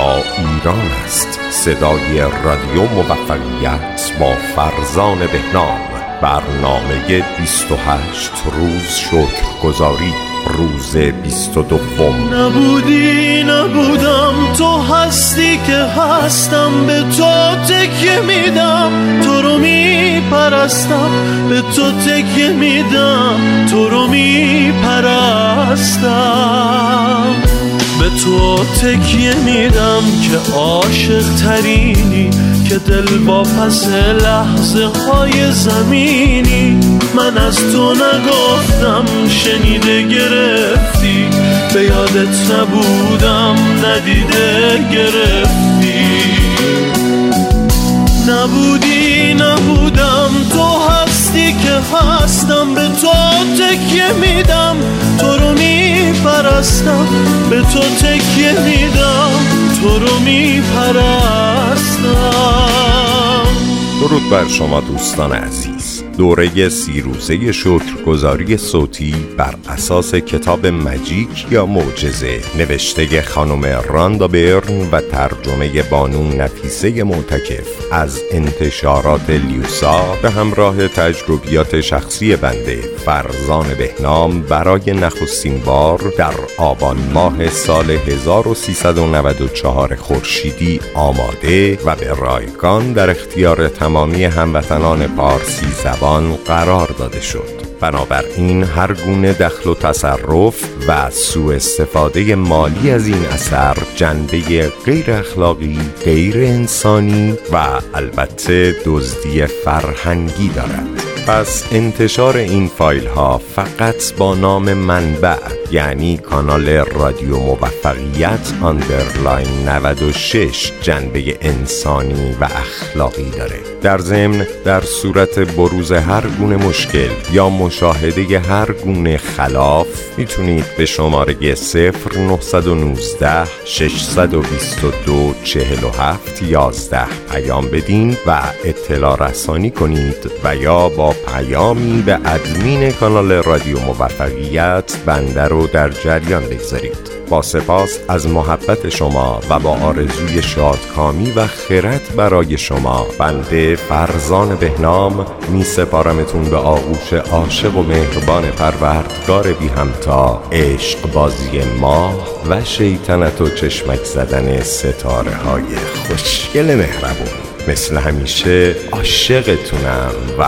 ایران است. صدای رادیو موفقیت با فرزان بهنام. برنامه 28 روز شکر گذاری روز بیست و دوم. نبودی نبودم. تو هستی که هستم. به تو تکیه میدم. تو رو میپرستم. به تو تکیه میدم. تو رو میپرستم. به تو تکیه میدم که عاشق ترینی که دل با پس لحظه های زمینی. من از تو نگفتم شنیده گرفتی. به یادت نبودم ندیده گرفتی. نبودی نبودم. تو هستی که هستم. به تو تکیه میدم. تو رو میپرستم به تو تکیه میدم تو رو میپرستم. درود بر شما دوستان عزیز. دوره سی روزه شکرگزاری صوتی بر اساس کتاب مجیک یا معجزه. نوشته خانم راندا برن و ترجمه بانون نفیسه معتکف. از انتشارات لیوسا به همراه تجربیات شخصی بنده. فرزان بهنام برای نخستین بار در آبان ماه سال 1394 خورشیدی آماده و به رایگان در اختیار تمامی هموطنان پارسی زبان قرار داده شد. بنابراین هر گونه دخل و تصرف و سوء استفاده مالی از این اثر جنبه غیر اخلاقی، غیر انسانی و البته دزدی فرهنگی دارد. پس انتشار این فایل ها فقط با نام منبع یعنی کانال رادیو موفقیت underline 96 جنبه انسانی و اخلاقی داره. در ضمن در صورت بروز هر گونه مشکل یا مشاهده هر گونه خلاف می‌تونید به شماره 0919 622 47 11 پیام بدین و اطلاع رسانی کنید و یا با پیامی به ادمین کانال رادیو موفقیت بنده رو در جریان بگذارید. با سپاس از محبت شما و با آرزوی شادکامی و خرد برای شما. بنده فرزان بهنام می سپارمتون به آغوش عاشق و مهربان پروردگار بی همتا. عشق بازی ماه و شیطنت و چشمک زدن ستاره های خوشگل مهربون. مثل همیشه عاشقتونم و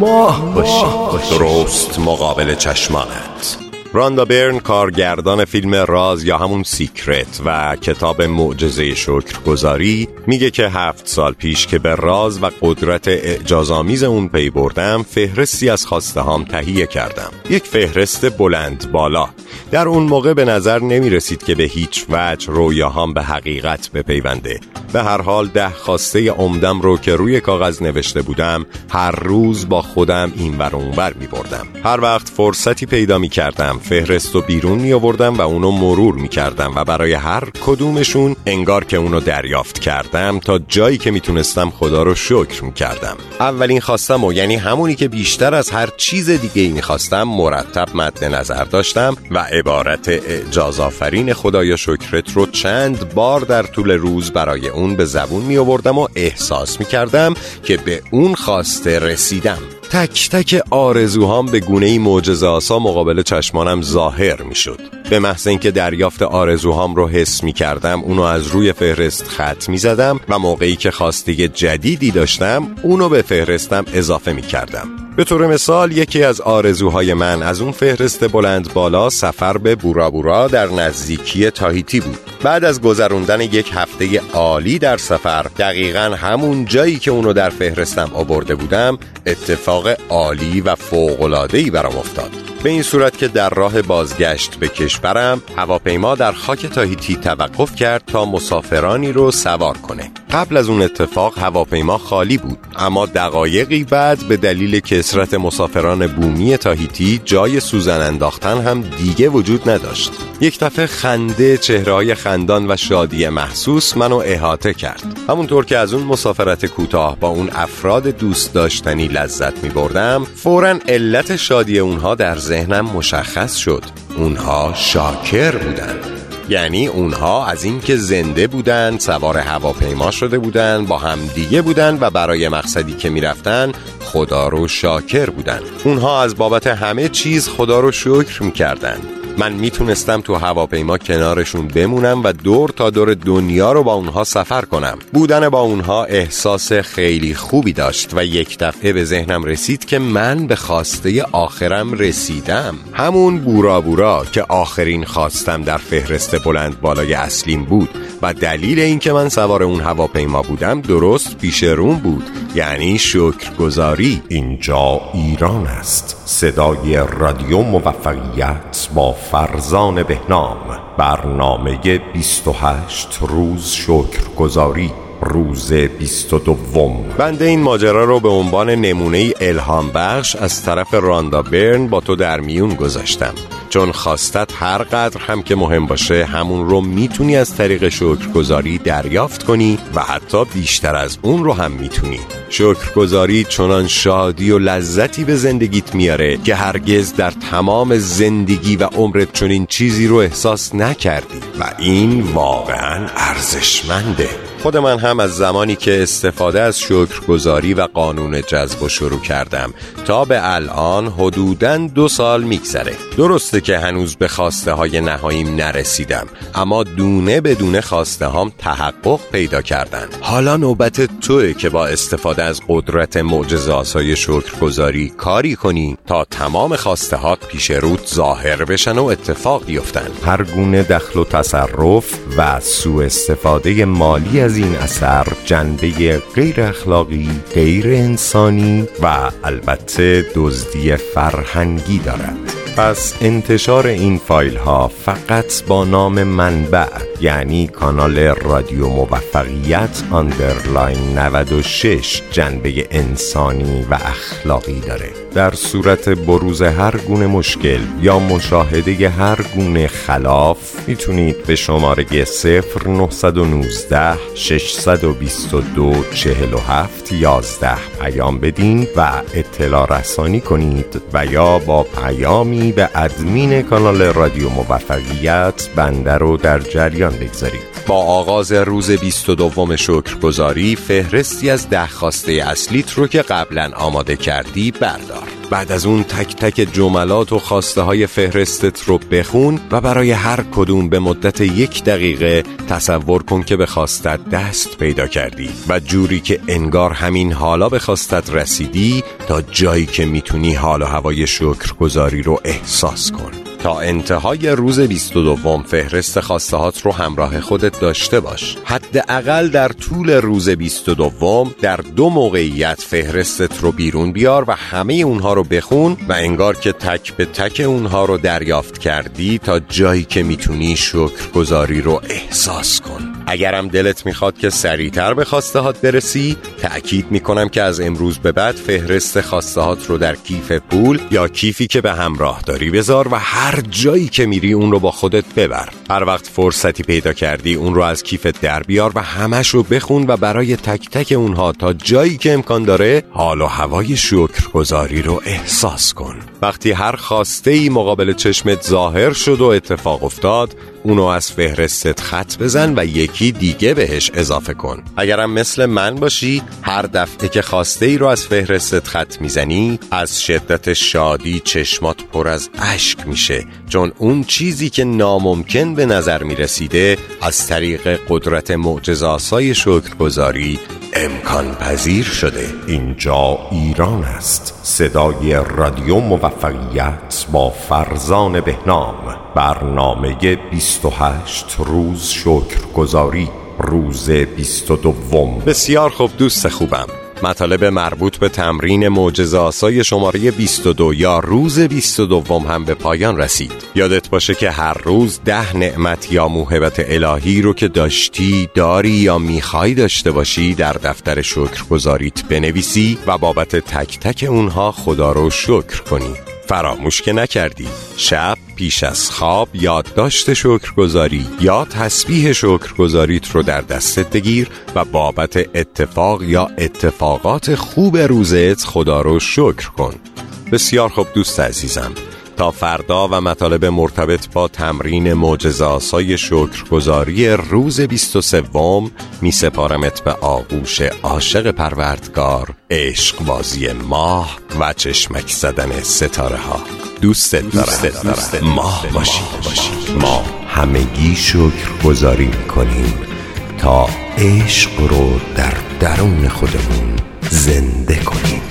ماه باشی درست مقابل چشمانت. راندا برن کارگردان فیلم راز یا همون Secret و کتاب معجزه شکرگزاری میگه که هفت سال پیش که به راز و قدرت اعجازآمیز اون پی بردم فهرستی از خواسته هام تهیه کردم. یک فهرست بلند بالا. در اون موقع به نظر نمی رسید که به هیچ وجه رویاهام به حقیقت بپیونده. به هر حال ده خواسته عمدم رو که روی کاغذ نوشته بودم هر روز با خودم این ور اونور می بردم هر وقت فرصتی پیدا می کردم فهرست و بیرون می آوردم و اونو مرور می کردم و برای هر کدومشون انگار که اونو دریافت کردم تا جایی که می‌تونستم خدا رو شکر می کردم اولین خواستم و یعنی همونی که بیشتر از هر چیز دیگه ای می خواستم مرتب مد نظر داشتم و عبارت اعجاز آفرین خدایا شکرت رو چند بار در طول روز برای اون به زبون می آوردم و احساس می کردم که به اون خواسته رسیدم. تک تک آرزوهام به گونه معجزه آسا مقابل چشمانم ظاهر می شد. به محض اینکه دریافت آرزوهام رو حس می کردم اونو از روی فهرست خط می زدم و موقعی که خواسته جدیدی داشتم اونو به فهرستم اضافه می کردم. به طور مثال یکی از آرزوهای من از اون فهرست بلند بالا سفر به بورا بورا در نزدیکی تاهیتی بود. بعد از گذروندن یک هفته عالی در سفر دقیقا همون جایی که اونو در فهرستم آورده بودم اتفاق عالی و فوق‌العاده‌ای برام افتاد. به این صورت که در راه بازگشت به کشورم هواپیما در خاک تاهیتی توقف کرد تا مسافرانی رو سوار کنه. قبل از اون اتفاق هواپیما خالی بود اما دقایقی بعد به دلیل کسرت مسافران بومی تاهیتی جای سوزن انداختن هم دیگه وجود نداشت. یک دفعه خنده چهرهای خندان و شادی محسوس منو احاطه کرد. همونطور که از اون مسافرت کوتاه با اون افراد دوست داشتنی لذت می بردم فورا علت شادی اونها در ذهنم مشخص شد. اونها شاکر بودند یعنی اونها از اینکه زنده بودن سوار هواپیما شده بودن با هم دیگه بودن و برای مقصدی که می‌رفتن خدا رو شاکر بودن. اونها از بابت همه چیز خدا رو شکر می‌کردن. من می‌تونستم تو هواپیما کنارشون بمونم و دور تا دور دنیا رو با اونها سفر کنم. بودن با اونها احساس خیلی خوبی داشت و یک دفعه به ذهنم رسید که من به خواسته آخرم رسیدم. همون بورا بورا که آخرین خواستم در فهرست بلند بالای اصلیم بود و دلیل اینکه من سوار اون هواپیما بودم درست پیش روم بود. یعنی شکرگزاری اینجا ایران است. صدای رادیو موفقیت با فرزان بهنام. برنامه 28 روز شکرگزاری. روز 22 بنده این ماجرا رو به عنوان نمونه الهام بخش از طرف راندا برن با تو در میون گذاشتم. چون خواستت هر قدر هم که مهم باشه همون رو می‌تونی از طریق شکرگزاری دریافت کنی و حتی بیشتر از اون رو هم می‌تونی. شکرگزاری چنان شادی و لذتی به زندگیت میاره که هرگز در تمام زندگی و عمرت چنین چیزی رو احساس نکردی و این واقعا ارزشمنده. خود من هم از زمانی که استفاده از شکرگزاری و قانون جذب و شروع کردم تا به الان حدوداً دو سال میگذره. درسته که هنوز به خواسته های نهاییم نرسیدم اما دونه به دونه خواسته هام تحقق پیدا کردن حالا نوبت توه که با استفاده از قدرت معجزه آسای شکرگزاری کاری کنی تا تمام خواسته هات پیش رود ظاهر بشن و اتفاق بیفتن. هر گونه دخل و تصرف و سوء استفاده مالی از این اثر جنبه غیر اخلاقی، غیر انسانی و البته دزدی فرهنگی دارد. پس انتشار این فایل ها فقط با نام منبع یعنی کانال رادیو موفقیت underline 96 جنبه انسانی و اخلاقی داره. در صورت بروز هر گونه مشکل یا مشاهده هر گونه خلاف می‌تونید به شماره 0919 622 47 11 پیام بدین و اطلاع رسانی کنید و یا با پیامی به ادمین کانال رادیو موفقیت بنده رو در جریان بگذارید. با آغاز روز 22 شکرگزاری فهرستی از ده خواسته اصلیت رو که قبلا آماده کردی بردار. بعد از اون تک تک جملات و خواسته های فهرستت رو بخون و برای هر کدوم به مدت یک دقیقه تصور کن که به خواستت دست پیدا کردی و جوری که انگار همین حالا به خواستت رسیدی تا جایی که می‌تونی حال و هوای شکرگزاری رو احساس کن. تا انتهای روز 22 فهرست خواستهات رو همراه خودت داشته باش. حداقل در طول روز 22 در دو موقعیت فهرستت رو بیرون بیار و همه اونها رو بخون و انگار که تک به تک اونها رو دریافت کردی تا جایی که می‌تونی شکرگزاری رو احساس کن. اگرم دلت می‌خواد که سریعتر به خواستهات برسی تأکید می‌کنم که از امروز به بعد فهرست خواستهات رو در کیف پول یا کیفی که به همراه داری بذار و هر جایی که میری اون رو با خودت ببر. هر وقت فرصتی پیدا کردی اون رو از کیفت در بیار و همش رو بخون و برای تک تک اونها تا جایی که امکان داره حال و هوای شکرگزاری رو احساس کن. وقتی هر خواسته ای مقابل چشمت ظاهر شد و اتفاق افتاد اونو از فهرستت خط بزن و یکی دیگه بهش اضافه کن. اگرم مثل من باشی هر دفعه که خواسته ای رو از فهرستت خط می‌زنی از شدت شادی چشمات پر از اشک میشه. چون اون چیزی که ناممکن به نظر می‌رسیده از طریق قدرت معجزاسای شکرگزاری امکان پذیر شده. اینجا ایران است. صدای رادیو موفقیت با فرزان بهنام. برنامه 28 روز شکرگزاری. روز 22 بسیار خوب دوست خوبم. مطالب مربوط به تمرین معجزه آسای شماره 22 یا روز 22 هم به پایان رسید. یادت باشه که هر روز ده نعمت یا موهبت الهی رو که داشتی داری یا می‌خوای داشته باشی در دفتر شکرگزاریت بنویسی و بابت تک تک اونها خدا رو شکر کنی. فراموش که نکردی. شب پیش از خواب یادداشت شکرگزاری یا تسبیح شکرگزاریت رو در دستت بگیر و بابت اتفاق یا اتفاقات خوب روزت خدا رو شکر کن. بسیار خوب دوست عزیزم. تا فردا و مطالب مرتبط با تمرین معجزه شکرگزاری روز 23 می سپارمت به آغوش عاشق پروردگار عشق بازی ماه و چشمک زدن ستاره ها دوست دارم. ماه باشی. ما همگی شکر گذاری می‌کنیم تا عشق رو در درون خودمون زنده کنیم.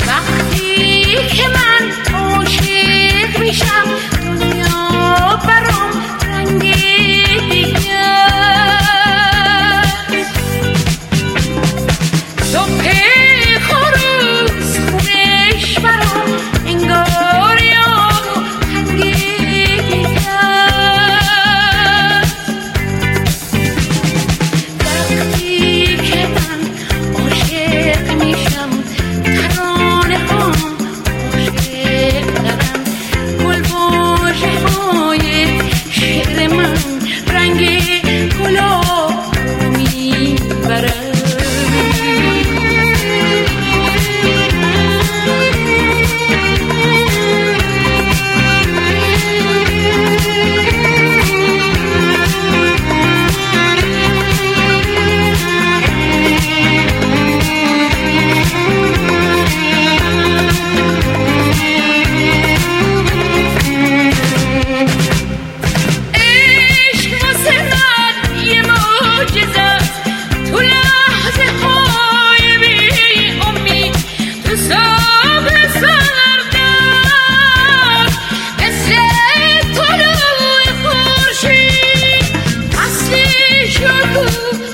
Ooh.